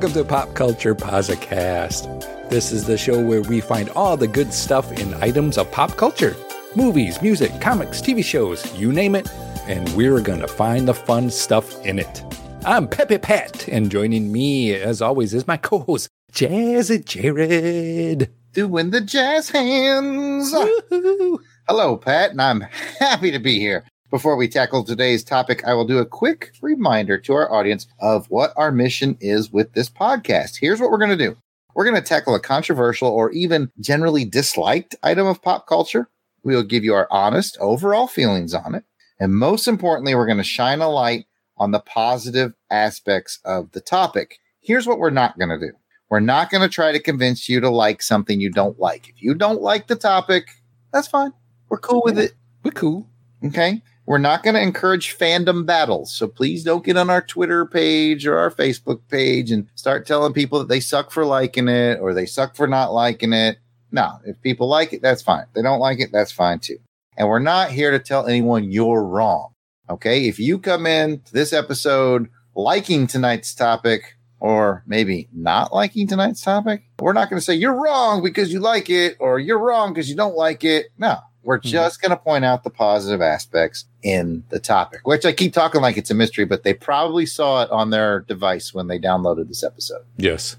Welcome to Pop Culture Podcast. This is the show where we find all the good stuff in items of pop culture movies, music, comics, TV shows, you name it, and we're going to find the fun stuff in it. I'm Peppy Pat, and joining me, as always, is my co host, Jazzy Jared. Doing the jazz hands. Woo-hoo. Hello, Pat, and I'm happy to be here. Before we tackle today's topic, I will do a quick reminder to our audience of what our mission is with this podcast. Here's what we're going to do we're going to tackle a controversial or even generally disliked item of pop culture. We will give you our honest overall feelings on it. And most importantly, we're going to shine a light on the positive aspects of the topic. Here's what we're not going to do we're not going to try to convince you to like something you don't like. If you don't like the topic, that's fine. We're cool with it. We're cool. Okay. We're not going to encourage fandom battles. So please don't get on our Twitter page or our Facebook page and start telling people that they suck for liking it or they suck for not liking it. No, if people like it, that's fine. If they don't like it, that's fine too. And we're not here to tell anyone you're wrong. Okay. If you come in to this episode liking tonight's topic or maybe not liking tonight's topic, we're not going to say you're wrong because you like it or you're wrong because you don't like it. No, we're Mhm. just going to point out the positive aspects in the topic, which I keep talking like it's a mystery, but they probably saw it on their device when they downloaded this episode. Yes,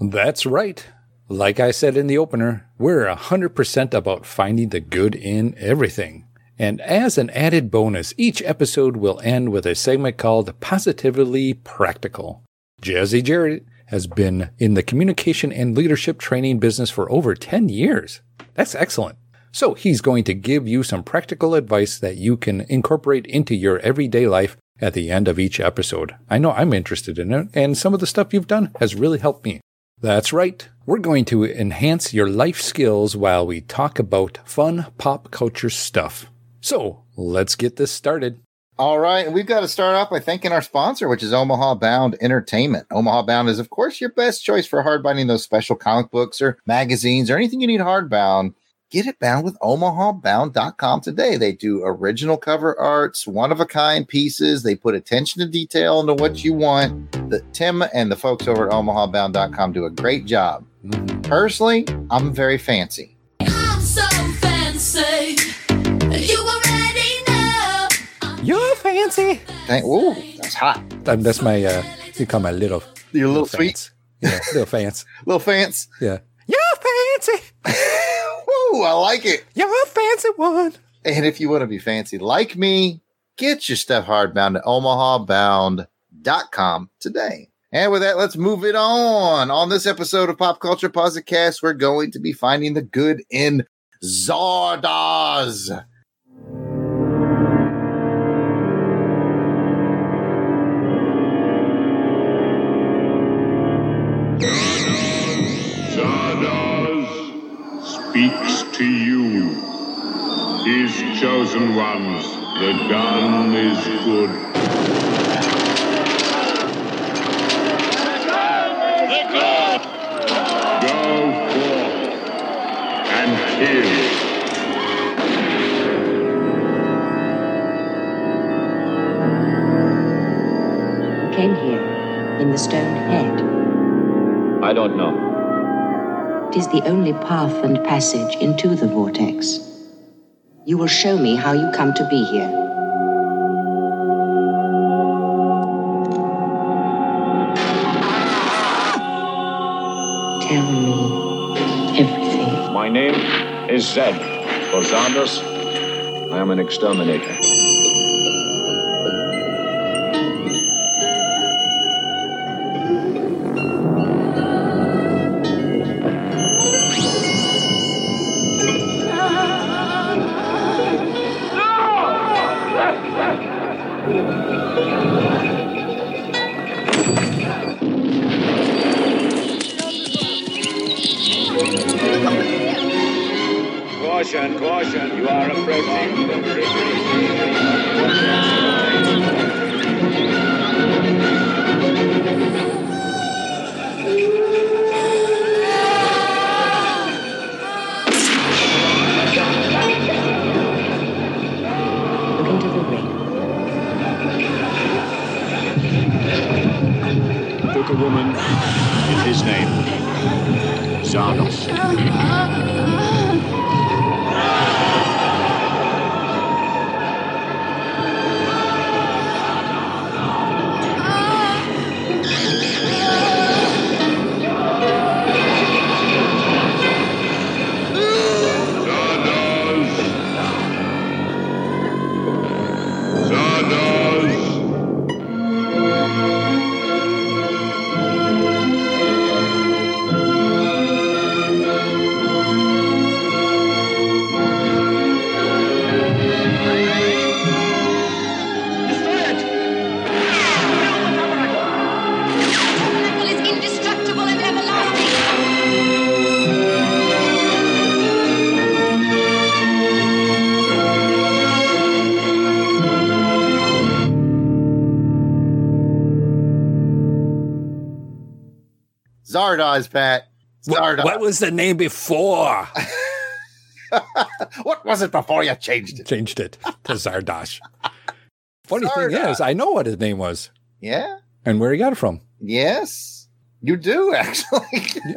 that's right. Like I said in the opener, we're 100% about finding the good in everything. And as an added bonus, each episode will end with a segment called Positively Practical. Jazzy Jared has been in the communication and leadership training business for over 10 years. That's excellent. So he's going to give you some practical advice that you can incorporate into your everyday life at the end of each episode. I know I'm interested in it, and some of the stuff you've done has really helped me. That's right. We're going to enhance your life skills while we talk about fun pop culture stuff. So let's get this started. All right. We've got to start off by thanking our sponsor, which is Omaha Bound Entertainment. Omaha Bound is, of course, your best choice for hardbinding those special comic books or magazines or anything you need hardbound. Get it bound with omahabound.com today. They do original cover arts, one of a kind pieces. They put attention to detail into what you want. The Tim and the folks over at omahabound.com do a great job. Personally, I'm very fancy. I'm so fancy. You already know. You're fancy. Thank, ooh, that's hot. Um, that's my, uh, you call my little, You're a little fans. sweet, Yeah, little fans. little fans. Yeah. You're fancy. Woo, I like it. You're a fancy one. And if you want to be fancy like me, get your stuff hardbound at omahabound.com today. And with that, let's move it on. On this episode of Pop Culture Podcast, we're going to be finding the good in. Zardoz His chosen ones, the gun is good. Go forth and kill. came here in the stone head. I don't know. It is the only path and passage into the vortex. You will show me how you come to be here. Tell me everything. My name is Zed. For Zardoz, I am an exterminator. Zardoz, Pat. What, Zardoz. what was the name before? What was it before you changed it? Changed it to Zardoz. Funny thing is, I know what his name was Yeah. and where he got it from. Yes. You do actually.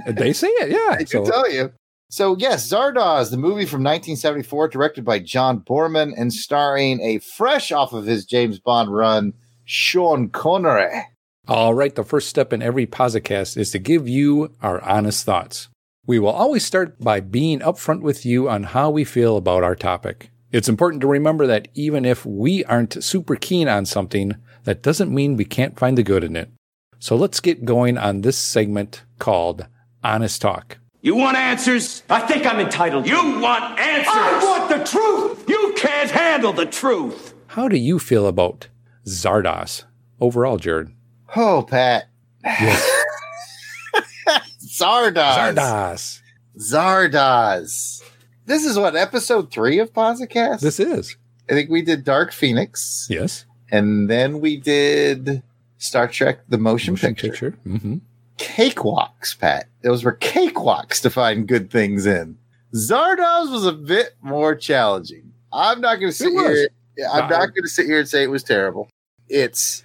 They say it, yeah. I can So, tell you. So yes, Zardoz, the movie from 1974, directed by John Boorman and starring a fresh off of his James Bond run, Sean Connery. All right, the first step in every podcast is to give you our honest thoughts. We will always start by being upfront with you on how we feel about our topic. It's important to remember that even if we aren't super keen on something, that doesn't mean we can't find the good in it. So let's get going on this segment called Honest Talk. You want answers? I think I'm entitled. You want answers? I want the truth. You can't handle the truth. How do you feel about Zardoz overall, Jared? Oh, Pat. Zardoz. Zardos. Zardoz. This is what episode three of Podcast. This is. I think we did Dark Phoenix, Yes. and then we did Star Trek: The Motion, Motion Picture. picture. hmm Cakewalks, Pat. Those were cakewalks to find good things in. Zardoz was a bit more challenging. I'm not going to sit here. I'm not going to sit here and say it was terrible. It's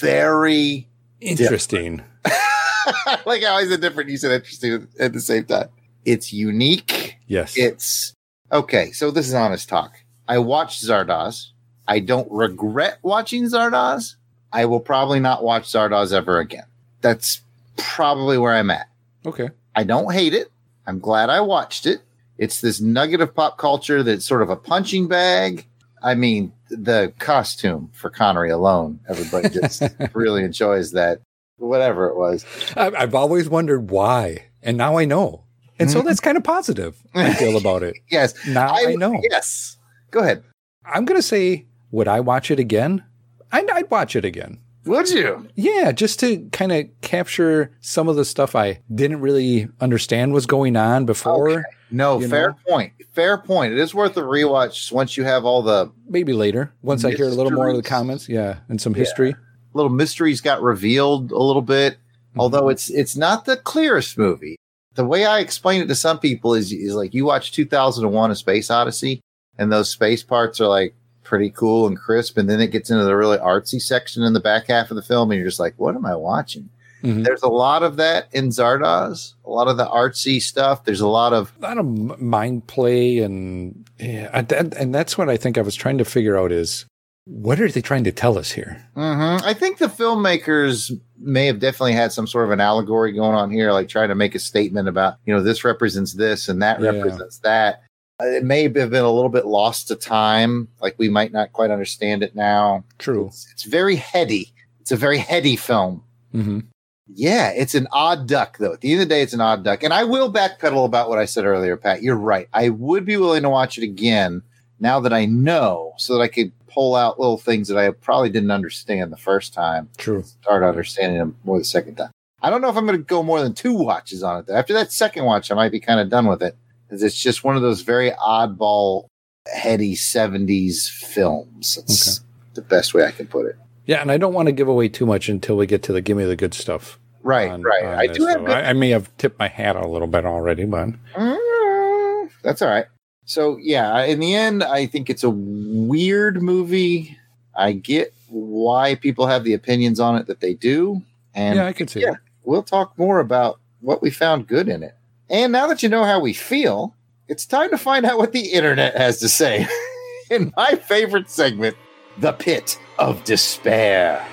very Interesting. like how is it different? You said interesting at the same time. It's unique. Yes. It's okay. So this is honest talk. I watched Zardoz. I don't regret watching Zardoz. I will probably not watch Zardoz ever again. That's probably where I'm at. okay. I don't hate it. I'm glad I watched it. It's this nugget of pop culture that's sort of a punching bag. I mean, the costume for Connery alone, everybody just really enjoys that. Whatever it was. I- I've always wondered why, and now I know. And so mm-hmm. that's kind of positive. I feel about it. Yes. Now I, know. Yes. Go ahead. I'm going to say, would I watch it again? I'd, I'd watch it again. Would you? Yeah, just to kind of capture some of the stuff I didn't really understand was going on before. Okay. No, fair know? point. Fair point. It is worth a rewatch once you have all the Maybe later, once I hear a little more of the comments. Yeah, and some history. little mysteries got revealed a little bit. Mm-hmm. Although it's it's not the clearest movie. The way I explain it to some people is is like you watch 2001: A Space Odyssey, and those space parts are like pretty cool and crisp, and then it gets into the really artsy section in the back half of the film, and you're just like, what am I watching? Mhm. There's a lot of that in Zardoz, a lot of the artsy stuff. There's a lot of A lot of mind play and yeah, and that's what I think I was trying to figure out is what are they trying to tell us here? hmm I think the filmmakers may have definitely had some sort of an allegory going on here, like trying to make a statement about, you know, this represents this and that Yeah. represents that. It may have been a little bit lost to time. Like we might not quite understand it now. True. It's, it's very heady. It's a very heady film. hmm Yeah, it's an odd duck, though. At the end of the day, it's an odd duck. And I will backpedal about what I said earlier, Pat. You're right. I would be willing to watch it again now that I know so that I could pull out little things that I probably didn't understand the first time True. start understanding them more the second time. I don't know if I'm going to go more than two watches on it. Though. After that second watch, I might be kind of done with it. It's just one of those very oddball, heady 70s films. It's the best way I can put it. Yeah, and I don't want to give away too much until we get to the give me the good stuff. Right, on- right. on I do have I, I may have tipped my hat a little bit already, but Mm, That's all right. So yeah, in the end, I think it's a weird movie. I get why people have the opinions on it that they do, And yeah, I can see yeah, it. we'll talk more about what we found good in it. And now that you know how we feel, it's time to find out what the internet has to say in my favorite segment, The Pit of Despair.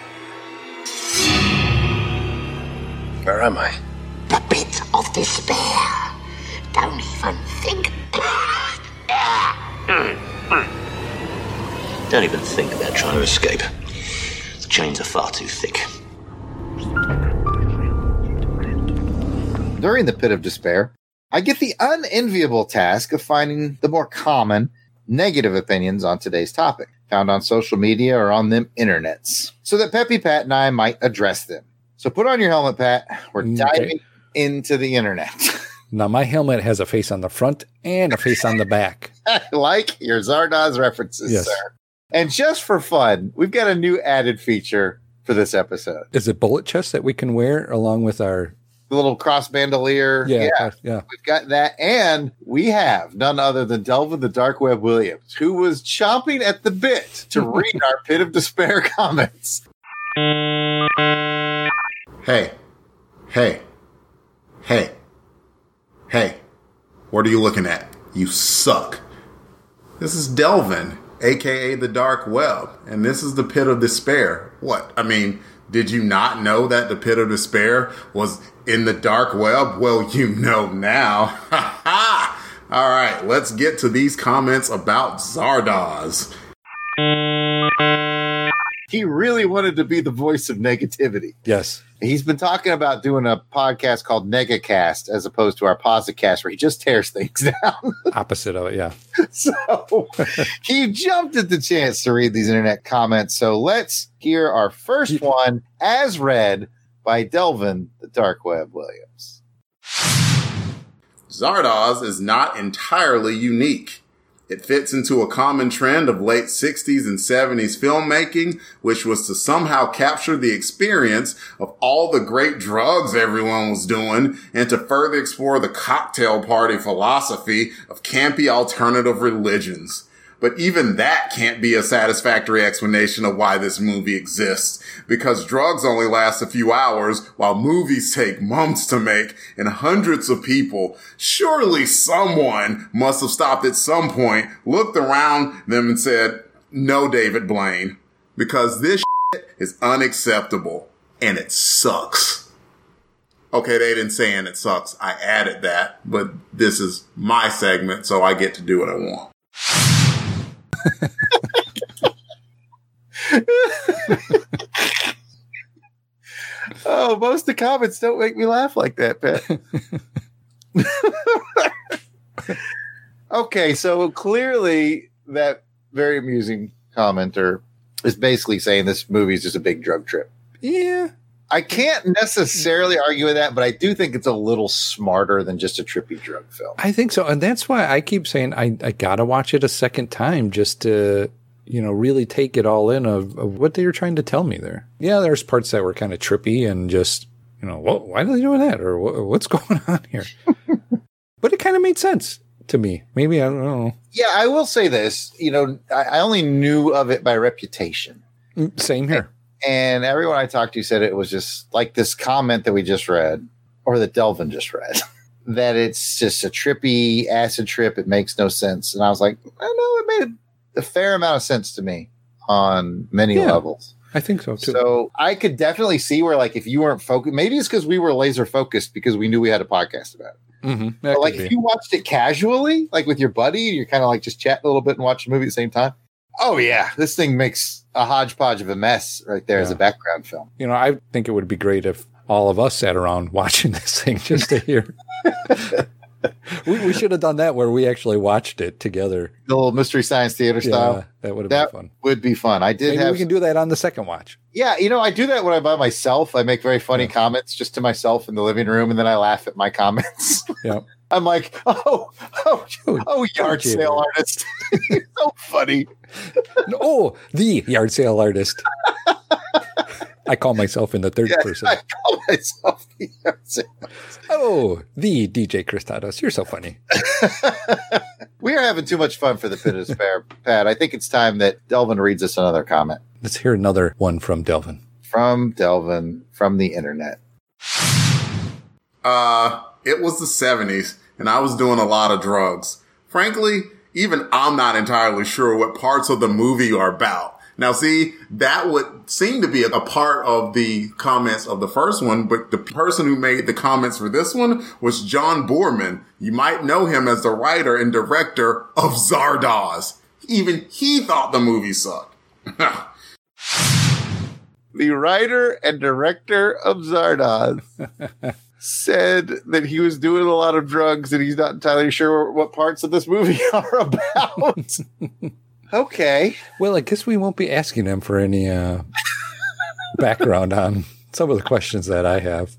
Where am I? The pit of despair. Don't even think. Don't even think about trying to escape. The chains are far too thick. During the pit of despair, I get the unenviable task of finding the more common negative opinions on today's topic, found on social media or on them internets, so that Peppy Pat and I might address them. So put on your helmet, Pat. We're mm, Okay. diving into the internet. Now my helmet has a face on the front and a face on the back. like your Zardoz references, Yes. sir. And just for fun, we've got a new added feature for this episode. Is it bullet chest that we can wear along with our The little cross bandolier. yeah yeah. yeah We've got that, and we have none other than Delvin the Dark Web Williams, who was chomping at the bit to read our pit of despair comments. Hey, hey, hey, hey, what are you looking at? You suck. This is Delvin, aka the Dark Web, and this is the Pit of Despair. What? I mean, did you not know that the Pit of Despair was in the Dark Web? Well, you know now. Ha ha! All right, let's get to these comments about Zardoz. He really wanted to be the voice of negativity. yes He's been talking about doing a podcast called Negacast as opposed to our Posicast, where he just tears things down. opposite of it yeah so he jumped at the chance to read these internet comments. So let's hear our first one as read by Delvin the Dark Web Williams. Zardoz is not entirely unique. It fits into a common trend of late 60s and 70s filmmaking, which was to somehow capture the experience of all the great drugs everyone was doing and to further explore the cocktail party philosophy of campy alternative religions. But even that can't be a satisfactory explanation of why this movie exists, because drugs only last a few hours while movies take months to make and hundreds of people. Surely someone must have stopped at some point, looked around them and said, no, David Blaine, because this is unacceptable and it sucks. Okay, they didn't say and it sucks. I added that, but this is my segment, so I get to do what I want. Oh, most of the comments don't make me laugh like that, Pat. okay, so clearly that very amusing commenter is basically saying this movie is just a big drug trip. yeah I can't necessarily argue with that, but I do think it's a little smarter than just a trippy drug film. I think so, and that's why I keep saying I, I gotta watch it a second time just to you know really take it all in of, of what they were trying to tell me there. Yeah, there's parts that were kind of trippy and just you know what why are they doing that or what, what's going on here, but it kind of made sense to me. Maybe I don't know. Yeah, I will say this. You know, I, I only knew of it by reputation. Mm, Same here. And everyone I talked to said it was just like this comment that we just read, or that Delvin just read, that it's just a trippy acid trip. It makes no sense. And I was like, I know it made a fair amount of sense to me on many Yeah. levels. I think so too. So I could definitely see where, like, if you weren't focused, maybe it's because we were laser focused because we knew we had a podcast about it. mm-hmm. But like, if you watched it casually, like with your buddy, you're kind of like just chatting a little bit and watch the movie at the same time. Oh yeah, this thing makes a hodgepodge of a mess right there as a background film. you know, I think it would be great if all of us sat around watching this thing just to hear. we, we should have done that where we actually watched it together. The little mystery science theater style. Yeah, that would have That been fun. would be fun. I did Maybe have we can do that on the second watch. Yeah, you know, I do that when I'm by myself. I make very funny comments just to myself in the living room, and then I laugh at my comments. Yeah. I'm like, oh, oh, oh, yard Jay sale Bear. artist. so funny. oh, the yard sale artist. I call myself in the third person. I call myself the yard sale. Oh, the DJ Christados. You're so funny. We are having too much fun for the pit of despair, Pat. I think it's time that Delvin reads us another comment. Let's hear another one from Delvin. from Delvin from the internet. Uh, it was the 70s, and I was doing a lot of drugs. Frankly, even I'm not entirely sure what parts of the movie are about. Now, see, that would seem to be a part of the comments of the first one, but the person who made the comments for this one was John Boorman. You might know him as the writer and director of Zardoz. Even he thought the movie sucked. the writer and director of Zardoz said that he was doing a lot of drugs and he's not entirely sure what parts of this movie are about. okay. Well, I guess we won't be asking him for any uh, background on some of the questions that I have.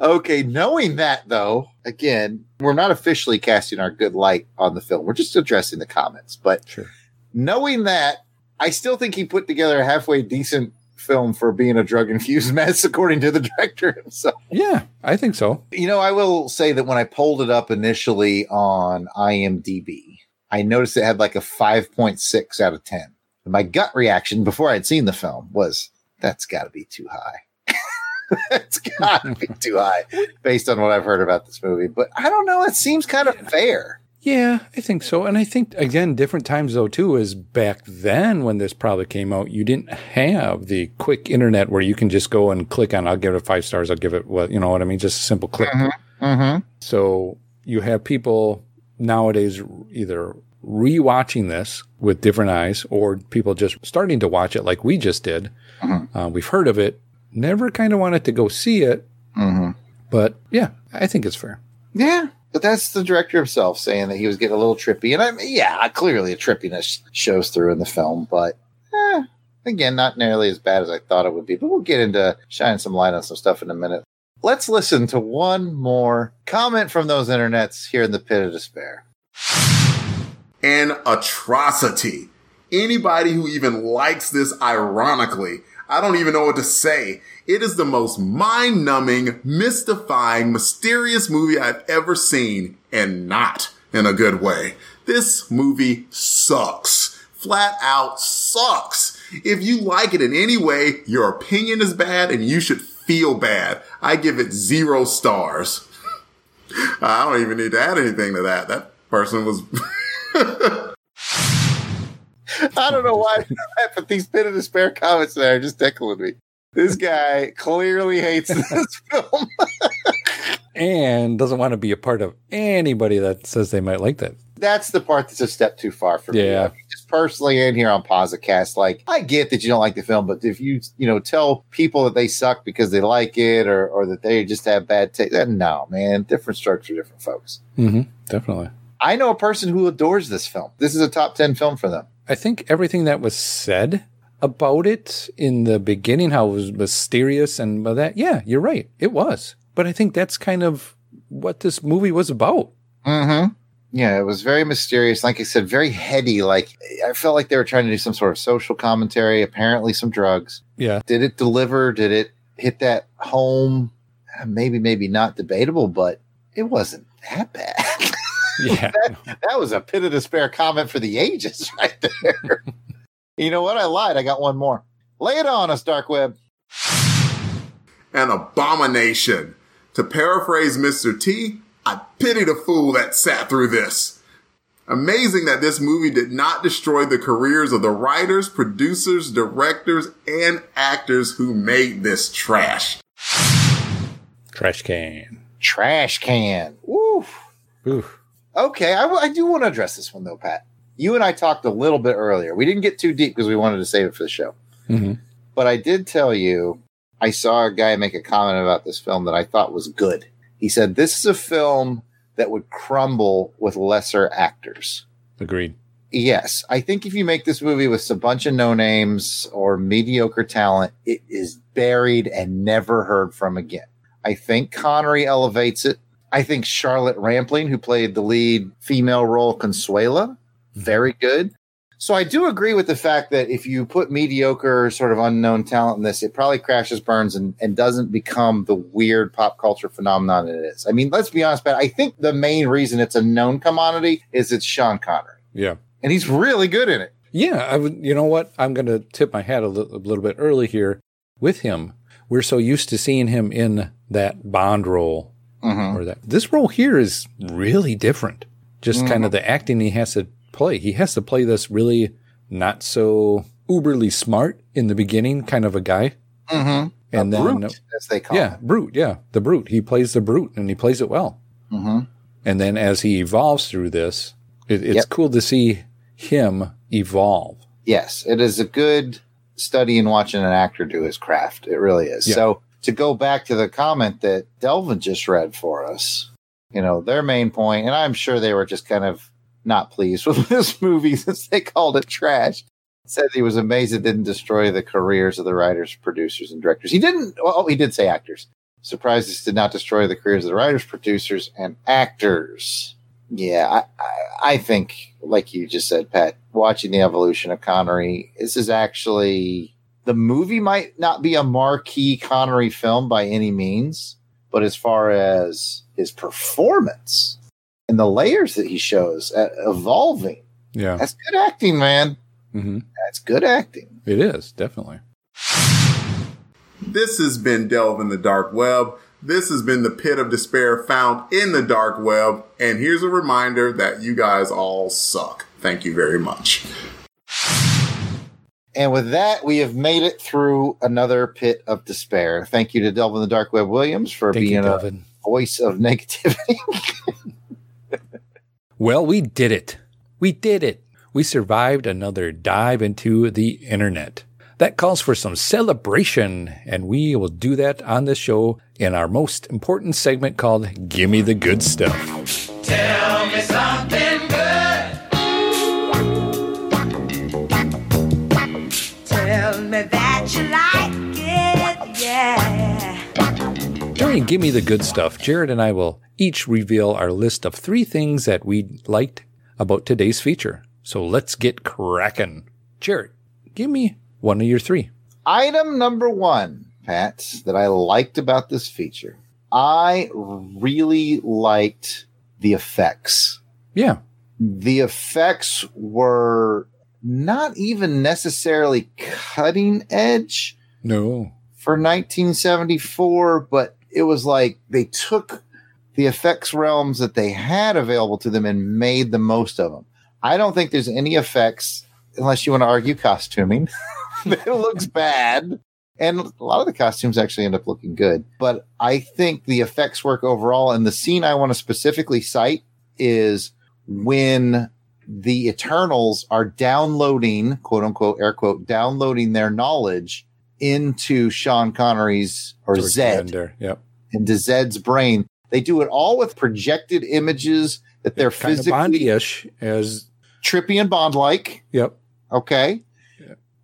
Okay, knowing that though, again, we're not officially casting our good light on the film. We're just addressing the comments. But Sure. knowing that, I still think he put together a halfway decent film for being a drug infused mess, according to the director himself. Yeah, I think so. You know, I will say that when I pulled it up initially on IMDb, I noticed it had like a 5.6 out of 10. And my gut reaction before I'd seen the film was that's got to be too high. that's got to be too high based on what I've heard about this movie. But I don't know. It seems kind of fair. Yeah, I think so. And I think, again, different times though, too, is back then when this probably came out, you didn't have the quick internet where you can just go and click on, I'll give it five stars, I'll give it what, you know what I mean? Just a simple click. Mm-hmm. So you have people nowadays either rewatching this with different eyes or people just starting to watch it like we just did. Uh, we've heard of it, never kind of wanted to go see it, Mm-hmm. but yeah, I think it's fair. Yeah. But that's the director himself saying that he was getting a little trippy. And I mean, yeah, clearly a trippiness shows through in the film, but eh, again, not nearly as bad as I thought it would be. But we'll get into shining some light on some stuff in a minute. Let's listen to one more comment from those internets here in the pit of despair. An atrocity. Anybody who even likes this ironically, I don't even know what to say. It is the most mind numbing, mystifying, mysterious movie I've ever seen, and not in a good way. This movie sucks. Flat out sucks. If you like it in any way, your opinion is bad and you should feel bad. I give it zero stars. I don't even need to add anything to that. That person was. I don't know why, but these pit of despair comments there are just tickling me. This guy clearly hates this film. And doesn't want to be a part of anybody that says they might like that. That's the part that's a step too far for me. Yeah. I mean, just personally in here on Posicast, like I get that you don't like the film, but if you you know tell people that they suck because they like it or or that they just have bad taste, then no, man, different strokes for different folks. Mm-hmm, definitely. I know a person who adores this film. This is a top ten film for them. I think everything that was said about it in the beginning, how it was mysterious and that, yeah, you're right. It was. But I think that's kind of what this movie was about. Mm-hmm. Yeah, it was very mysterious. Like I said, very heady. Like I felt like they were trying to do some sort of social commentary. Apparently, some drugs. Yeah. Did it deliver? Did it hit that home? Uh, Maybe, maybe not debatable, but it wasn't that bad. Yeah. that, that was a pit of despair comment for the ages right there. you know what? I lied. I got one more. Lay it on us, Dark Web. An abomination. To paraphrase Mr. T, I pity the fool that sat through this. Amazing that this movie did not destroy the careers of the writers, producers, directors, and actors who made this trash. Trash can. Trash can. Woof. Oof. Okay, I, do want to address this one though, Pat. You and I talked a little bit earlier. We didn't get too deep because we wanted to save it for the show. Mhm. But I did tell you I saw a guy make a comment about this film that I thought was good. He said this is a film that would crumble with lesser actors. Agreed. Yes, I think if you make this movie with a bunch of no names or mediocre talent, it is buried and never heard from again. I think Connery elevates it. I think Charlotte Rampling, who played the lead female role Consuela, very good. So I do agree with the fact that if you put mediocre, sort of unknown talent in this, it probably crashes, burns, and, and doesn't become the weird pop culture phenomenon it is. I mean, let's be honest, Pat. I think the main reason it's a known commodity is it's Sean Connery, Yeah. and he's really good in it. Yeah, I would. You know what? I'm going to tip my hat a little, a little bit early here. with him. We're so used to seeing him in that Bond role Mhm. or that. This role here is really different. Just kind of the acting he has to play. He has to play this really not so uberly smart in the beginning kind of a guy. Mm-hmm. And a then, brute, as they call it. yeah, brute. Yeah, the brute. He plays the brute and he plays it well. Mm-hmm. And then as he evolves through this, it, it's Yep. cool to see him evolve. Yes, it is a good study in watching an actor do his craft. It really is. Yeah. So to go back to the comment that Delvin just read for us, you know, their main point, and I'm sure they were just kind of not pleased with this movie since they called it trash. Said he was amazed it didn't destroy the careers of the writers, producers, and directors. He didn't. Well, he did say actors. Surprised this did not destroy the careers of the writers, producers, and actors. Yeah, I, I, I think, like you just said, Pat, watching the evolution of Connery, this is actually the movie might not be a marquee Connery film by any means, but as far as his performance and the layers that he shows uh, evolving, Yeah. that's good acting, man. hmm That's good acting. It is, definitely. This has been Delvin the Dark Web. This has been the pit of despair found in the dark web. And here's a reminder that you guys all suck. Thank you very much. And with that, we have made it through another pit of despair. Thank you to Delvin the Dark Web Williams for Thank you, being a voice of negativity. Well, we did it. We did it. We survived another dive into the internet. That calls for some celebration, and we will do that on this show in our most important segment called Gimme the Good Stuff. Tell During Gimme the Good Stuff, Jared and I will each reveal our list of three things that we liked about today's feature. So let's get cracking. Jared, give me one of your three. Item number one, Pat, that I liked about this feature. I really liked the effects. Yeah. The effects were not even necessarily cutting edge No. for 1974, but it was like they took the effects realms that they had available to them and made the most of them. I don't think there's any effects, unless you want to argue costuming, that looks bad. And a lot of the costumes actually end up looking good. But I think the effects work overall. And the scene I want to specifically cite is when the Eternals are downloading, quote unquote, air quote, downloading their knowledge into Sean Connery's or Towards Zed there. Yep. into Zed's brain. They do it all with projected images that they're Kind of physically Bondy-ish as trippy and Bond like. Yep. Okay.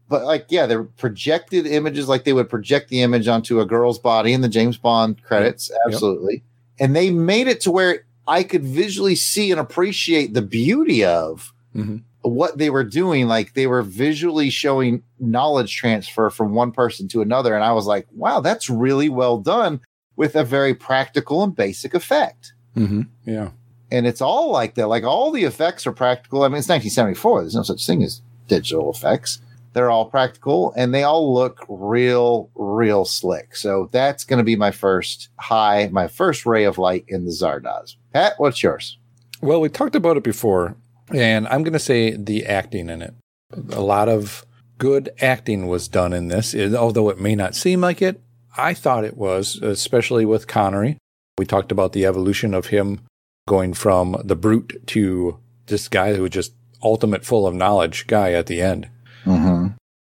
But like, yeah, they're projected images like they would project the image onto a girl's body in the James Bond credits. Absolutely. And they made it to where I could visually see and appreciate the beauty of Mhm. What they were doing. Like they were visually showing knowledge transfer from one person to another. And I was like, wow, that's really well done with a very practical and basic effect. Mm-hmm. Yeah. And it's all like that. Like all the effects are practical. I mean, it's 1974. There's no such thing as digital effects. They're all practical and they all look real, real slick. So that's going to be my first high, my first ray of light in the Zardoz. Pat, what's yours? Well, we talked about it before, and I'm going to say the acting in it. A lot of good acting was done in this, it- although it may not seem like it. I thought it was, especially with Connery. We talked about the evolution of him going from the brute to this guy who was just ultimate full of knowledge guy at the end. Mm-hmm.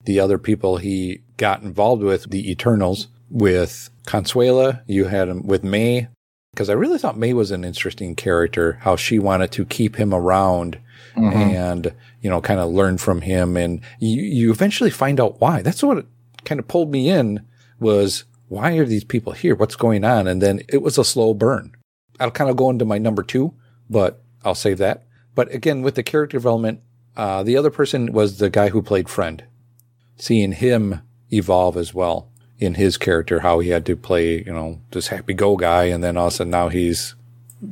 The other people he got involved with, the Eternals, with Consuela, you had him with May, because I really thought May was an interesting character, how she wanted to keep him around Mhm. and, you know, kind of learn from him. And you, you eventually find out why. That's what kind of pulled me in was why are these people here? What's going on? And then it was a slow burn. I'll kind of go into my number two, but I'll save that. But again, with the character development, uh, the other person was the guy who played Friend. Seeing him evolve as well in his character, how he had to play, you know, this happy go guy. And then all of a sudden now he's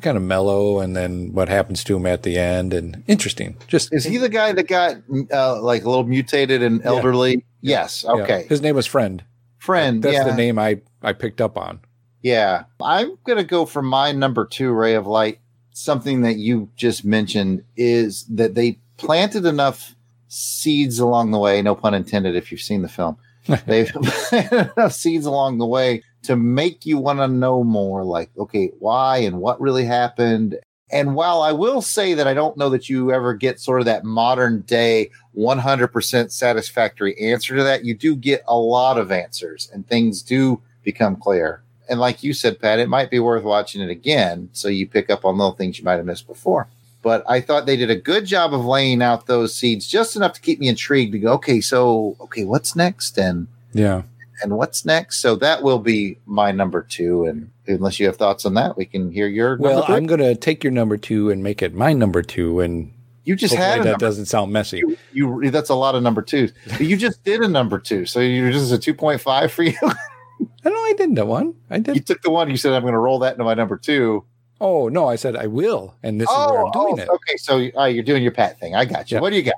kind of mellow. And then what happens to him at the end and interesting. Just Is he the guy that got uh, like a little mutated and elderly? Yes. Yeah. Okay. His name was Friend. Friend. That's yeah. the name I I picked up on. Yeah. I'm to go for my number two ray of light. Something that you just mentioned is that they planted enough seeds along the way, no pun intended if you've seen the film. They've planted enough seeds along the way to make you want to know more like, okay, why and what really happened. And while I will say that I don't know that you ever get sort of that modern day 100% satisfactory answer to that, you do get a lot of answers and things do become clear and like you said, Pat, it might be worth watching it again so you pick up on little things you might have missed before. But I thought they did a good job of laying out those seeds just enough to keep me intrigued to go, okay, so okay, what's next? And Yeah. And what's next? So that will be my number two. And unless you have thoughts on that, we can hear your Well, number. I'm going to take your number two and make it my number two, and You just had that number- doesn't sound messy. you, you that's a lot of number twos. You just did a number two. So you're just a two point five for you. I know I did the one. I did. you took the one, you said I'm gonna roll that into my number two. Oh no, I said I will, and this is where I'm doing oh, it. okay. So uh, you're doing your Pat thing. I got you. Yeah. What do you got?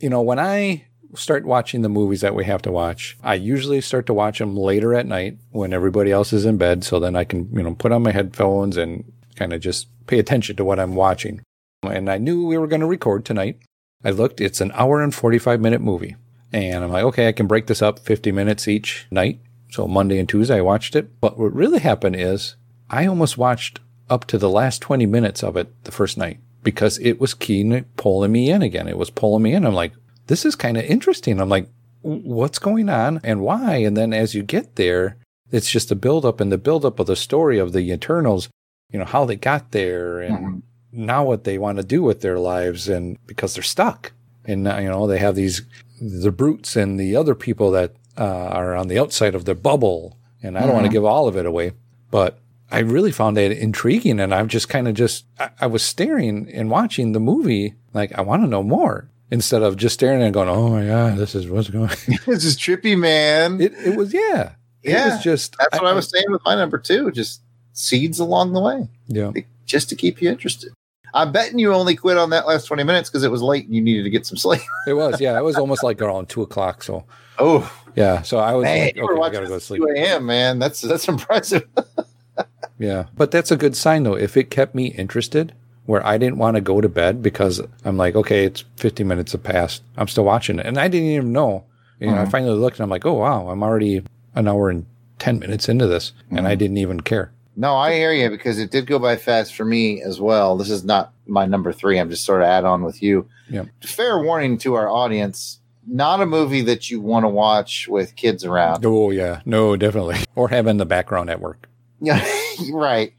You know, when I start watching the movies that we have to watch, I usually start to watch them later at night when everybody else is in bed, so then I can you know put on my headphones and kind of just pay attention to what I'm watching. And I knew we were going to record tonight. I looked; it's an hour and forty-five minute movie, and I'm like, okay, I can break this up fifty minutes each night. So Monday and Tuesday I watched it. But what really happened is I almost watched up to the last 20 minutes of it the first night because it was keen pulling me in again. It was pulling me in. I'm like, this is kind of interesting. I'm like, what's going on and why? And then as you get there, it's just a buildup and the buildup of the story of the Eternals, you know, how they got there and now what they want to do with their lives and because they're stuck. And, you know, they have these, the brutes and the other people that uh, are on the outside of their bubble. And I don't want to give all of it away, but I really found it intriguing. And I'm just kind of just, I, I was staring and watching the movie like, I want to know more instead of just staring and going, oh my God, this is what's going this is trippy, man. It, it was, yeah. Yeah, It was just, That's what I, was saying with my number two. Just seeds along the way, yeah. just to keep you interested. I'm betting you only quit on that last 20 minutes because it was late and you needed to get some sleep. It was, yeah. It was almost like around two o'clock. So, Oh, yeah. So I was man, like, okay, I gotta go to sleep. 2 a.m., man. That's that's impressive. Yeah. But that's a good sign though. If it kept me interested where I didn't want to go to bed because I'm like, okay, it's 50 minutes have passed. I'm still watching it. And I didn't even know. You know, I Mhm. finally looked and I'm like, oh, wow, I'm already an hour and 10 minutes into this. And I didn't even care. No, I hear you because it did go by fast for me as well. This is not my number three. I'm just sort of add on with you. Yeah. Fair warning to our audience not a movie that you want to watch with kids around. Oh, yeah. No, definitely. Or have in the background at work. Yeah, right.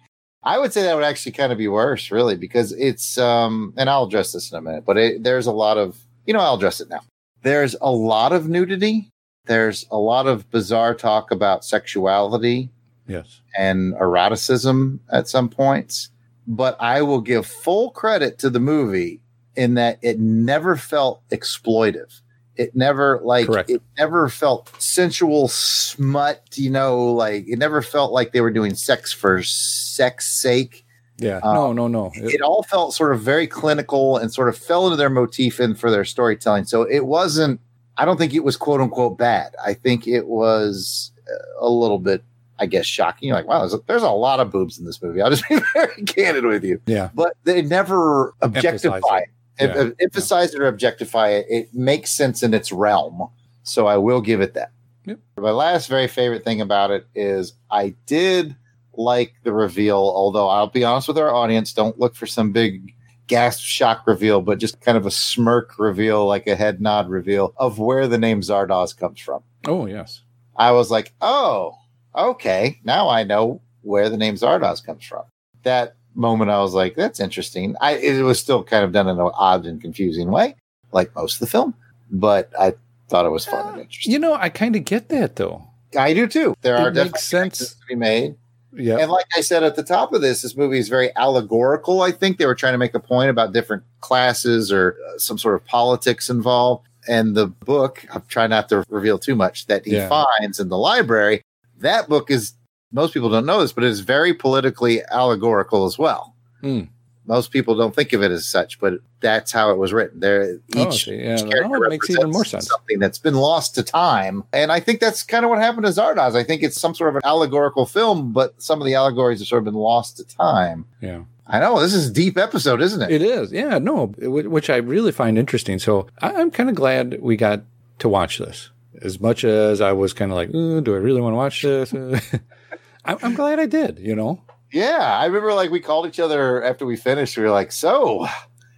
I would say that would actually kind of be worse, really, because it's um and I'll address this in a minute, but it, there's a lot of you know, I'll address it now. There's a lot of nudity. There's a lot of bizarre talk about sexuality Yes. and eroticism at some points. But I will give full credit to the movie in that it never felt exploitive. It never like Correct. it never felt sensual smut, you know, like it never felt like they were doing sex for sex sake. Yeah. Uh, no, no, no. It- It all felt sort of very clinical and sort of fell into their motif and for their storytelling. So it wasn't I don't think it was quote unquote bad. I think it was uh, a little bit I guess shocking. You're like, wow, there's a, there's a lot of boobs in this movie. I'll just be very candid with you. yeah. But they never objectify it. Yeah. em- Emphasize it or objectify it. It makes sense in its realm. So I will give it that. Yep. My last very favorite thing about it is I did like the reveal, although I'll be honest with our audience, don't look for some big gasp shock reveal, but just kind of a smirk reveal, like a head nod reveal of where the name Zardoz comes from. Oh, yes. I was like, oh, okay, now I know where the name Zardoz comes from. That moment, I was like, that's interesting. I it was still kind of done in an odd and confusing way, like most of the film, but I thought it was fun and interesting. You know, I kind of get that though. I do too. There It are definitely sense. to be made. Yeah. And like I said at the top of this, this movie is very allegorical. I think they were trying to make a point about different classes or uh, some sort of politics involved. And the book, I'm trying not to reveal too much, that he Yeah. finds in the library, that book is, most people don't know this, but it is very politically allegorical as well. Hmm. Most people don't think of it as such, but that's how it was written. There, Oh, each, see, yeah, each character it makes even more sense. Something that's been lost to time, and I think that's kind of what happened to Zardoz. I think it's some sort of an allegorical film, but some of the allegories have sort of been lost to time. Yeah. I know this is a deep episode, isn't it? It is. Yeah, no, which I really find interesting. So I'm kind of glad we got to watch this. As much as I was kind of like, "Uh, do I really want to watch this? I'm, I'm glad I did, you know? Yeah, I remember like we called each other after we finished. We were like, "So,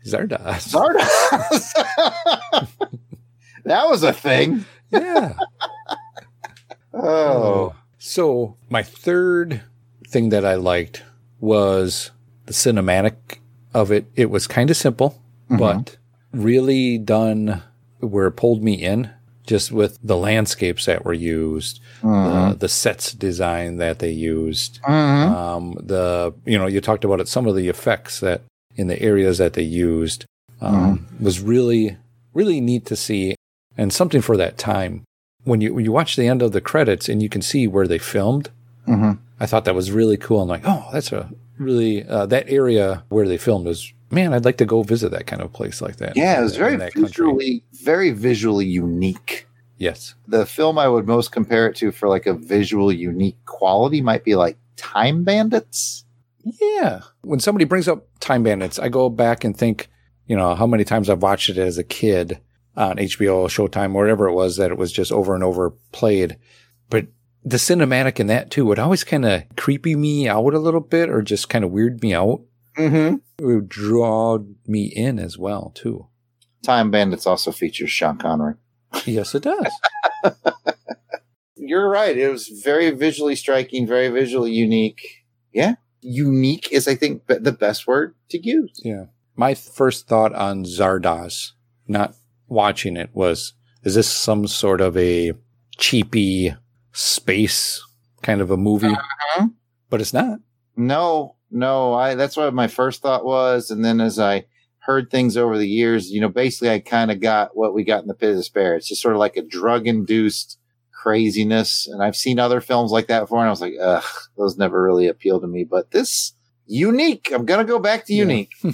Zardoz. Zardoz." that was a thing. Yeah. Oh. oh, So my third thing that I liked was the cinematic of it. It was kind of simple, mm-hmm. but really done where it pulled me in just with the landscapes that were used, the, the sets design that they used, um, the, you know, you talked about it, some of the effects that in the areas that they used, um, was really, really neat to see and something for that time. When you, when you watch the end of the credits and you can see where they filmed, I thought that was really cool. I'm like, oh, that's a really, uh, that area where they filmed was, man, I'd like to go visit that kind of place like that. yeah, it was very country. visually, very visually unique. Yes. The film I would most compare it to for like a visual unique quality might be like Time Bandits. Yeah. When somebody brings up Time Bandits, I go back and think, you know, how many times I've watched it as a kid on HBO, Showtime, wherever it was that it was just over and over played. But the cinematic in that too would always kind of creepy me out a little bit or just kind of weird me out. Mm-hmm. It would draw me in as well too. Time Bandits also features Sean Connery. Yes, it does. You're right. It was very visually striking, very visually unique. Yeah. Unique is, I think, the best word to use. Yeah. My first thought on Zardoz, not watching it, was is this some sort of a cheapy space kind of a movie? Uh-huh. But it's not. No, no, I that's what my first thought was. And then as I heard things over the years, you know, basically I kind of got what we got in the pit of despair. It's just sort of like a drug induced craziness. And I've seen other films like that before, and I was like, ugh, those never really appeal to me. But this unique. I'm gonna go back to unique.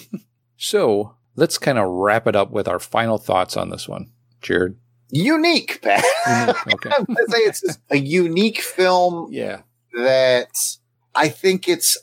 So let's kind of wrap it up with our final thoughts on this one. Jared. unique, Pat. Okay. I'm gonna say it's just a unique film Yeah. that I think it's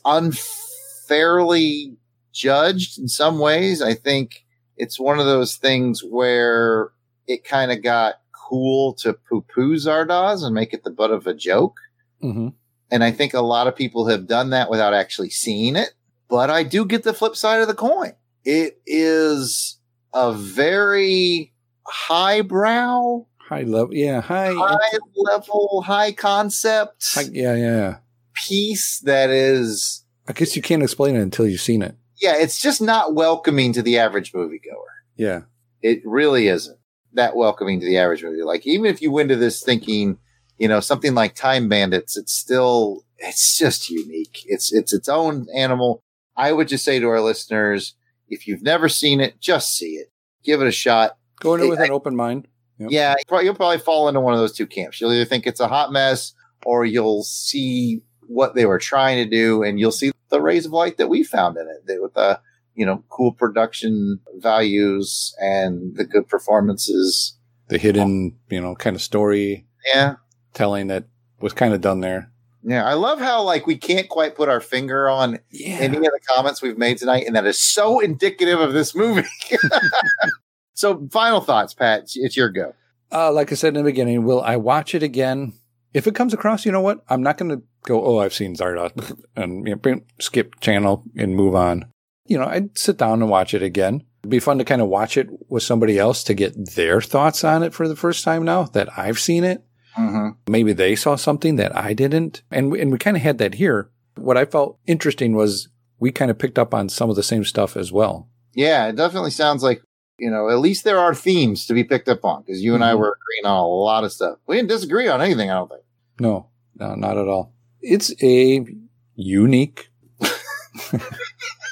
unfairly judged in some ways. I think it's one of those things where it kind of got cool to poo poo Zardoz and make it the butt of a joke. Mm-hmm. And I think a lot of people have done that without actually seeing it. But I do get the flip side of the coin. It is a very highbrow, High level. Yeah. High. high level, high concept high yeah. Yeah. piece that is I guess you can't explain it until you've seen it. yeah, it's just not welcoming to the average moviegoer. Yeah. It really isn't that welcoming to the average movie. Like even if you went to this thinking, you know, something like Time Bandits, it's still it's just unique. It's it's its own animal. I would just say to our listeners, if you've never seen it, just see it. Give it a shot. Go into it with I- an open mind. Yep. Yeah, you'll probably fall into one of those two camps. You'll either think it's a hot mess or you'll see what they were trying to do and you'll see the rays of light that we found in it with the, you know, cool production values and the good performances. The hidden, you know, kind of story Yeah. telling that was kind of done there. Yeah. I love how like we can't quite put our finger on any of the comments we've made tonight, and that is so indicative of this movie. so final thoughts, Pat. It's- It's your go. Uh, like I said in the beginning, will I watch it again? If it comes across, you know what? I'm not going to go, oh, I've seen Zardoz and you know, skip channel and move on. You know, I'd sit down and watch it again. It'd be fun to kind of watch it with somebody else to get their thoughts on it for the first time now that I've seen it. Mm-hmm. Maybe they saw something that I didn't. And, we- and we kind of had that here. What I felt interesting was we kind of picked up on some of the same stuff as well. Yeah, it definitely sounds like, you know, at least there are themes to be picked up on because you and I Mhm. were agreeing on a lot of stuff. We didn't disagree on anything, I don't think. No, no, not at all. It's a unique.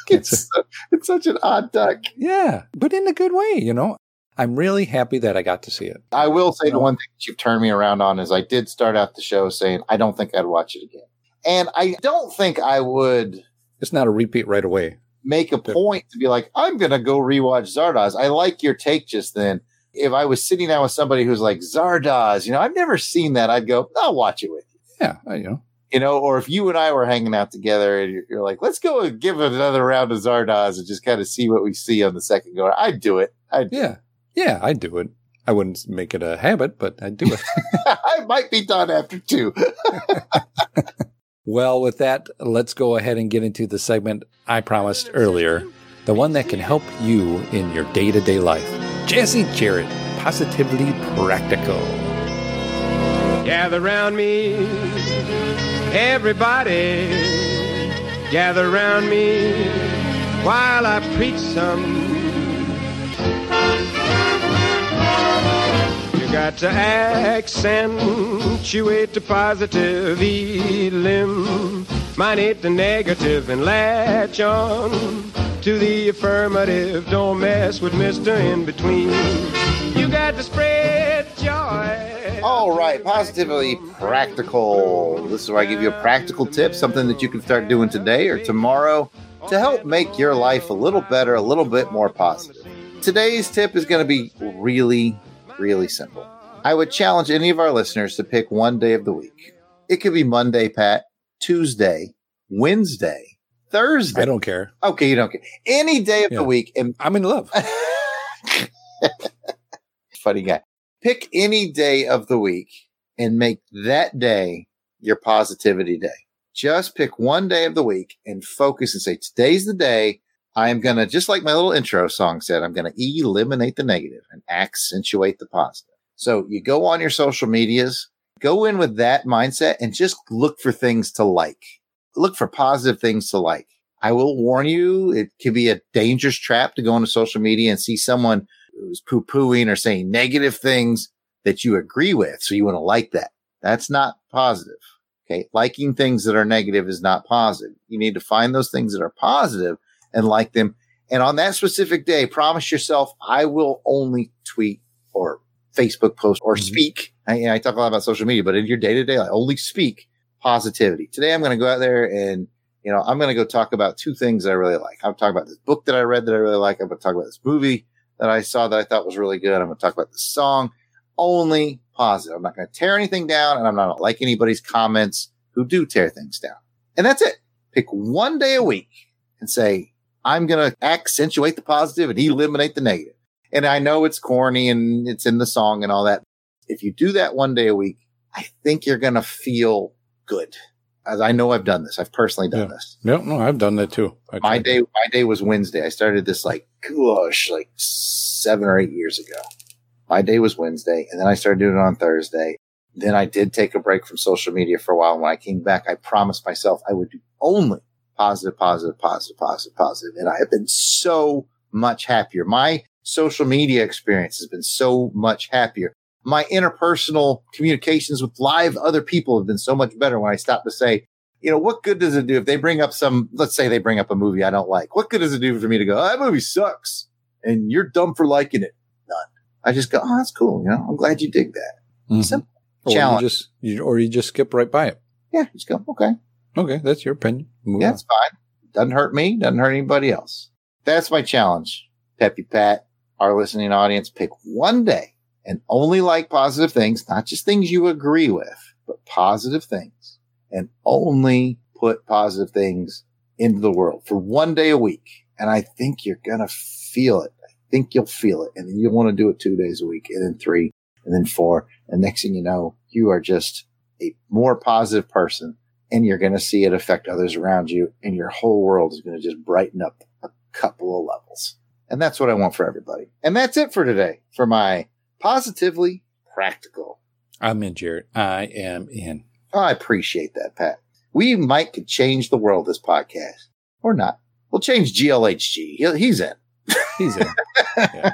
It's, it's such an odd duck. Yeah, but in a good way, you know. I'm really happy that I got to see it. I will say the one thing that you've turned me around on is I did start out the show saying I don't think I'd watch it again. And I don't think I would. It's not a repeat right away. Make a point to be like, I'm going to go rewatch Zardoz. I like your take just then. If I was sitting down with somebody who's like, Zardoz, you know, I've never seen that, I'd go, I'll watch it with you. Yeah, I, you know. You know, or if you and I were hanging out together and you're, you're like, let's go and give it another round of Zardoz and just kind of see what we see on the second go. I'd do it. I'd Yeah. Yeah, I'd do it. I wouldn't make it a habit, but I'd do it. I might be done after two. well, with that, let's go ahead and get into the segment I promised earlier, the one that can help you in your day to day life. Jesse Jared, positively practical. Gather round me, everybody. Gather round me while I preach some. Got to accentuate the positive, eliminate the negative, and latch on to the affirmative. Don't mess with Mr. In Between. You got to spread joy. All right, positively practical. This is where I give you a practical tip, something that you can start doing today or tomorrow to help make your life a little better, a little bit more positive. Today's tip is going to be really, really simple. I would challenge any of our listeners to pick one day of the week. It could be Monday, Pat, Tuesday, Wednesday, Thursday. I don't care. Okay, you don't care. Any day of Yeah. the week. And I'm in love. funny guy. Pick any day of the week and make that day your positivity day. Just pick one day of the week and focus and say, today's the day I am going to, just like my little intro song said, I'm going to eliminate the negative and accentuate the positive. So you go on your social medias, go in with that mindset and just look for things to like. Look for positive things to like. I will warn you, it can be a dangerous trap to go into social media and see someone who's poo pooing or saying negative things that you agree with. So you want to like that. That's not positive. Okay. Liking things that are negative is not positive. You need to find those things that are positive and like them. And on that specific day, promise yourself, I will only tweet or Facebook post or mm-hmm. speak. I, I talk a lot about social media, but in your day to day, I only speak positivity. Today, I'm going to go out there and you know, I'm going to go talk about two things that I really like. I'm talking about this book that I read that I really like. I'm going to talk about this movie that I saw that I thought was really good. I'm going to talk about this song. Only positive. I'm not going to tear anything down and I'm not going to like anybody's comments who do tear things down. And that's it. Pick one day a week and say, I'm going to accentuate the positive and eliminate the negative. And I know it's corny and it's in the song and all that. If you do that one day a week, I think you're going to feel good. As I know I've done this. I've personally done this. No, no, I've done that too. I My day, my day was Wednesday. I started this like, gosh, like seven or eight years ago. My day was Wednesday, and then I started doing it on Thursday. Then I did take a break from social media for a while. When I came back, I promised myself I would do only positive, positive, positive, positive, positive, and I have been so much happier. My social media experience has been so much happier. My interpersonal communications with live other people have been so much better when I stop to say, you know, what good does it do if they bring up some, let's say they bring up a movie I don't like. What good does it do for me to go, oh, that movie sucks and you're dumb for liking it? None. I just go, oh, that's cool. You know, I'm glad you dig that. Mhm. Simple. Or you Challenge. just, you, or you just skip right by it. Yeah, just go, okay. Okay, that's your opinion. Move Yeah, on. it's fine. Doesn't hurt me, doesn't hurt anybody else. That's my challenge. Peppy Pat, our listening audience, pick one day and only like positive things, not just things you agree with, but positive things and only put positive things into the world for one day a week. And I think you're going to feel it. I think you'll feel it. And you'll want to do it two days a week and then three and then four. And next thing you know, you are just a more positive person and you're going to see it affect others around you and your whole world is going to just brighten up a couple of levels. And that's what I want for everybody. And that's it for today for my positively practical. I'm in, Jared. I am in. Oh, I appreciate that, Pat. We might could change the world this podcast or not. We'll change GLHG. He's in. He's in.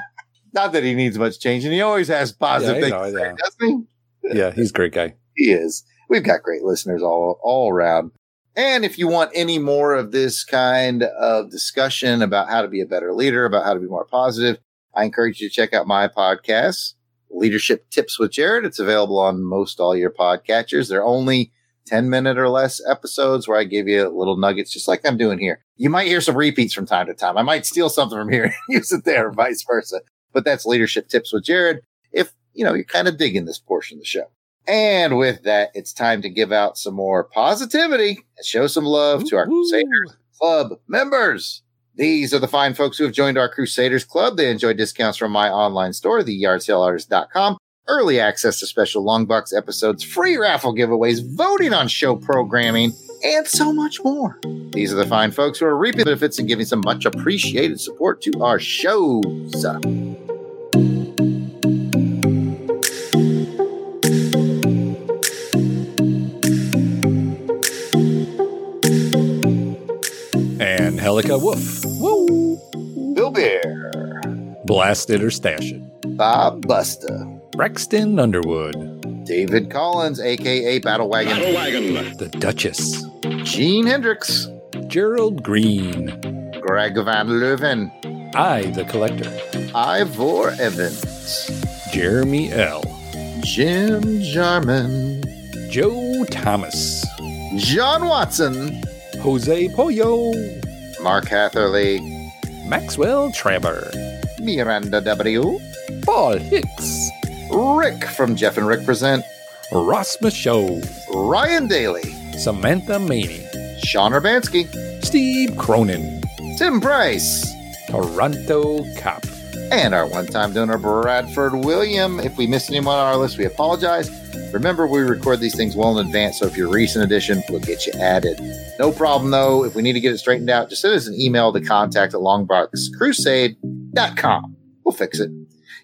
Not that he needs much change, and he always has positive Yeah, things, I know, say, yeah. doesn't he? Yeah, he's a great guy. He is. We've got great listeners all all around. And if you want any more of this kind of discussion about how to be a better leader, about how to be more positive, I encourage you to check out my podcast, Leadership Tips with Jared. It's available on most all your podcatchers. They're only 10 minute or less episodes where I give you little nuggets, just like I'm doing here. You might hear some repeats from time to time. I might steal something from here and use it there, vice versa. But that's leadership tips with Jared. If, you know, you're kind of digging this portion of the show. And with that, it's time to give out some more positivity and show some love to our Crusaders Club members. These are the fine folks who have joined our Crusaders Club. They enjoy discounts from my online store, theyardsaleartist.com, early access to special Longbox episodes, free raffle giveaways, voting on show programming, and so much more. These are the fine folks who are reaping benefits and giving some much appreciated support to our shows. And Helica Woof. Woo! Bill Bear. Blasted or Stash It. Bob Busta. Braxton Underwood. David Collins, aka Battle Wagon. Battle Wagon. The Duchess. Gene Hendricks. Gerald Green. Greg Van Leuven. I, the Collector. Ivor Evans. Jeremy L. Jim Jarman. Joe Thomas. John Watson. Jose Pollo. Mark Hatherley. Maxwell Trevor. Miranda W. Paul Hicks. Rick from Jeff and Rick Present. Ross Michaud. Ryan Daly. Samantha Maney. Sean Urbanski. Steve Cronin. Tim Price. Toronto Cop. And our one time donor, Bradford William. If we missed anyone on our list, we apologize. Remember, we record these things well in advance, so if you're a recent addition, we'll get you added. No problem, though. If we need to get it straightened out, just send us an email to contact at longboxcrusade.com. We'll fix it.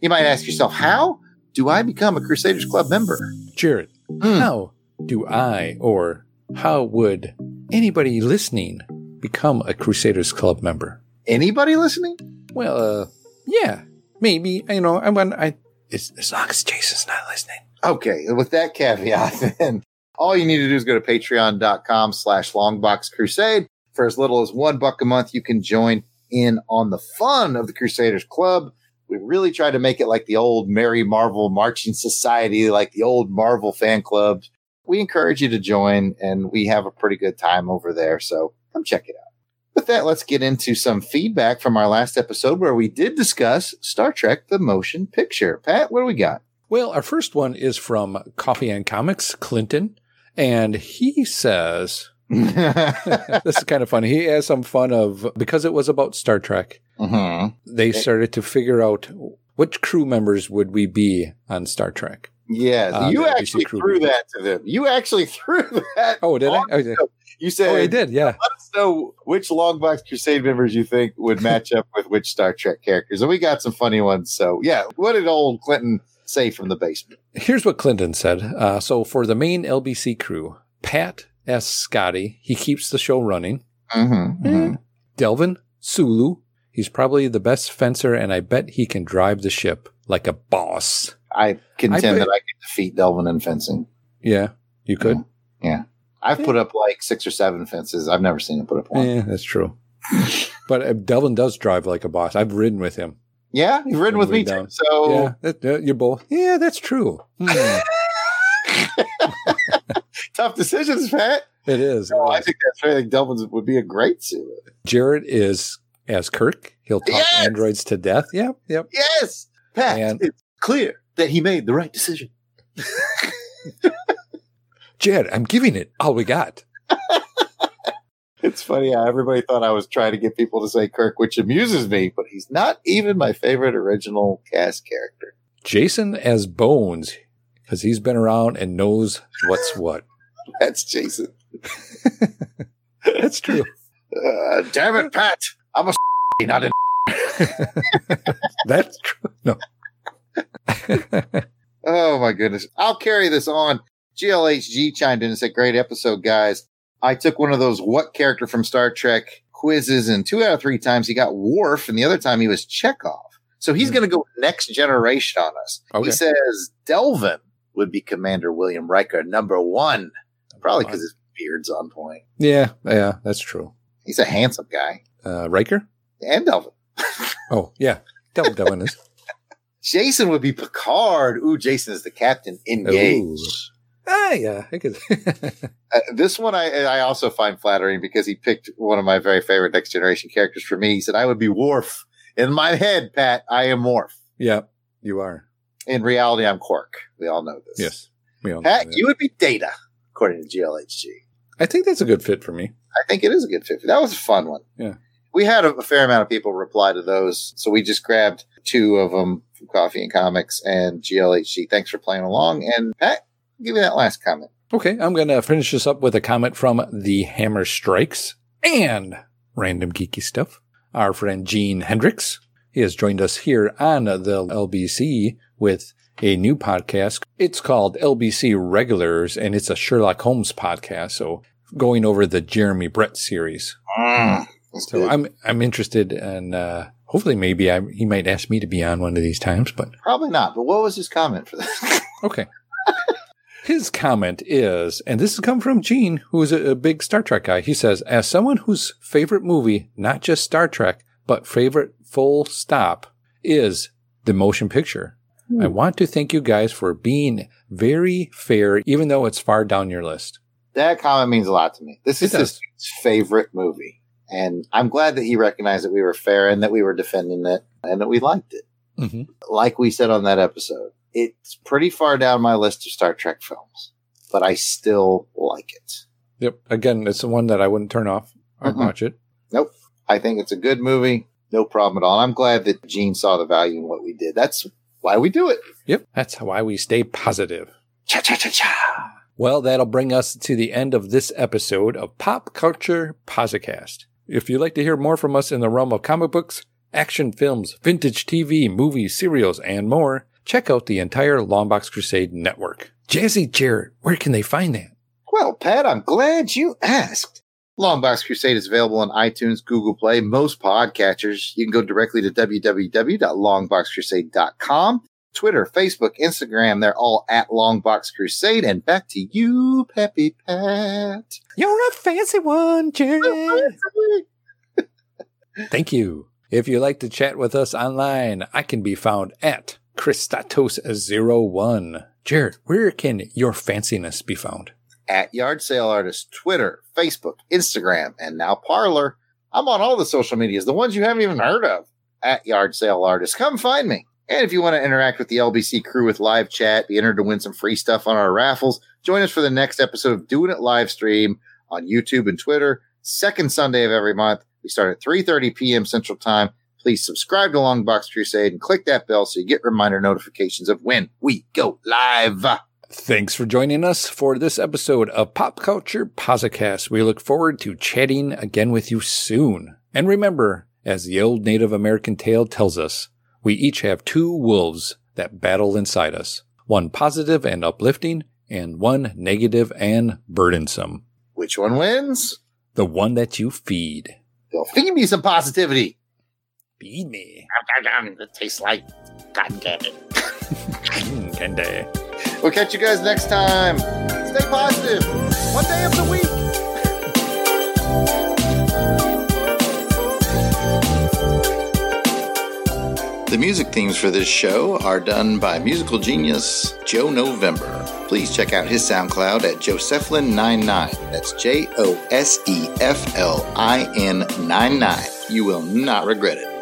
You might ask yourself, how do I become a Crusaders Club member? Jared, how do I or how would anybody listening become a Crusaders Club member? Anybody listening? Well, uh, yeah, maybe. You know, I when I as long as Jason's not listening. Okay, with that caveat, then all you need to do is go to patreon.com slash longbox crusade. For as little as one buck a month, you can join in on the fun of the Crusaders Club. We really try to make it like the old Merry Marvel Marching Society, like the old Marvel fan clubs. We encourage you to join, and we have a pretty good time over there. So come check it out. With that, let's get into some feedback from our last episode where we did discuss Star Trek the Motion Picture. Pat, what do we got? Well, our first one is from Coffee and Comics, Clinton, and he says, this is kind of funny. He has some fun of because it was about Star Trek. Mm-hmm. They started to figure out which crew members would we be on Star Trek. Yeah, Uh, you actually crew threw member. that to them. You actually threw that. Oh, did I? Oh, did- You said Oh, I did. Yeah. let us know which Longbox Crusade members you think would match up with which Star Trek characters, and we got some funny ones. So yeah, what did old Clinton say from the basement? Here's what Clinton said. Uh, so for the main LBC crew, Pat S. Scotty, he keeps the show running. Mm-hmm. Delvin Sulu, he's probably the best fencer, and I bet he can drive the ship like a boss. I contend I bet- that I can defeat Delvin in fencing. Yeah, you could. Yeah, I've put up like six or seven fences. I've never seen him put up one. Yeah, that's true. but uh, Delvin does drive like a boss. I've ridden with him. Yeah, you've ridden with me too. So yeah, that, uh, you're both. Yeah, that's true. Hmm, tough decisions, Pat. it is. No, it I is. think that's right. I think Delvin would be a great suit. Jared is as Kirk. He'll talk Yes! androids to death. Yep, yep. Yes, Pat. And- it's clear that he made the right decision. Jared, I'm giving it all we got. It's funny how everybody thought I was trying to get people to say Kirk, which amuses me, but he's not even my favorite original cast character. Jason as Bones, because he's been around and knows what's what. That's Jason. That's true. Uh, damn it, Pat. I'm a not a. That's true. No. Oh my goodness. I'll carry this on. GLHG chimed in and said, Great episode, guys. I took one of those what character from Star Trek quizzes, and two out of three times he got Worf, and the other time he was Chekov. So he's going to go next generation on us. Okay. He says Delvin would be Commander William Riker number one. Probably because his beard's on point. Yeah, yeah, that's true. He's a handsome guy. Uh, Riker? And Delvin. Oh, yeah. Delvin, Delvin is. Jason would be Picard. Ooh, Jason is the captain. Engaged. Ah, yeah, I could. Uh, this one I I also find flattering because he picked one of my very favorite Next Generation characters for me. He said I would be Worf. In my head, Pat, I am Worf. yeah, you are. In reality, I'm Quark. We all know this. Yes, we all know Pat, that. you would be Data, according to GLHG. I think that's a good fit for me. I think it is a good fit. That was a fun one. Yeah. We had a, a fair amount of people reply to those, so we just grabbed two of them from Coffee and Comics and GLHG. Thanks for playing along. And Pat, give me that last comment. Okay, I'm going to finish this up with a comment from the Hammer Strikes and random geeky stuff. Our friend Gene Hendricks. He has joined us here on the LBC with a new podcast. It's called LBC Regulars and it's a Sherlock Holmes podcast. So going over the Jeremy Brett series. Mm, So I'm, I'm interested and, uh, hopefully maybe I, he might ask me to be on one of these times, but Probably not, but what was his comment for that? Okay. His comment is, and this has come from Gene, who is a, a big Star Trek guy. He says, as someone whose favorite movie, not just Star Trek, but favorite full stop is the motion picture. I want to thank you guys for being very fair, even though it's far down your list. that comment means a lot to me. This is his favorite movie. And I'm glad that he recognized that we were fair and that we were defending it and that we liked it. Mm-hmm. Like we said on that episode, it's pretty far down my list of Star Trek films, but I still like it. Yep. Again, it's the one that I wouldn't turn off. I'd Mhm. watch it. Nope. I think it's a good movie. No problem at all. I'm glad that Gene saw the value in what we did. That's why we do it. Yep. That's why we stay positive. Cha cha cha cha. Well, that'll bring us to the end of this episode of Pop Culture Posicast. If you'd like to hear more from us in the realm of comic books, action films, vintage TV, movies, serials, and more, check out the entire Longbox Crusade network. Jazzy Jared, where can they find that? Well, Pat, I'm glad you asked. Longbox Crusade is available on iTunes, Google Play, most podcatchers. You can go directly to www.longboxcrusade.com. Twitter, Facebook, Instagram, they're all at Longbox Crusade. And back to you, Peppy Pat. You're a fancy one, Jared. Thank you. If you'd like to chat with us online, I can be found at Christatos01. Jared, where can your fanciness be found? At Yard Sale Artist, Twitter, Facebook, Instagram, and now Parler. I'm on all the social medias, the ones you haven't even heard of. At Yard Sale Artist. Come find me. And if you want to interact with the LBC crew with live chat, be entered to win some free stuff on our raffles, join us for the next episode of Doing It live stream on YouTube and Twitter, second Sunday of every month. We start at 3.30 p.m. Central Time. Please subscribe to Longbox Crusade and click that bell so you get reminder notifications of when we go live. Thanks for joining us for this episode of Pop Culture Posicast. We look forward to chatting again with you soon. And remember, as the old Native American tale tells us, we each have two wolves that battle inside us. One positive and uplifting, and one negative and burdensome. Which one wins? The one that you feed. Go feed me some positivity. Feed me. It tastes like cotton candy. Mm, Candy. We'll catch you guys next time. Stay positive. One day of the week. The music themes for this show are done by musical genius Joe November. Please check out his SoundCloud at Joseflin99. That's J O S E F L I N 99. You will not regret it.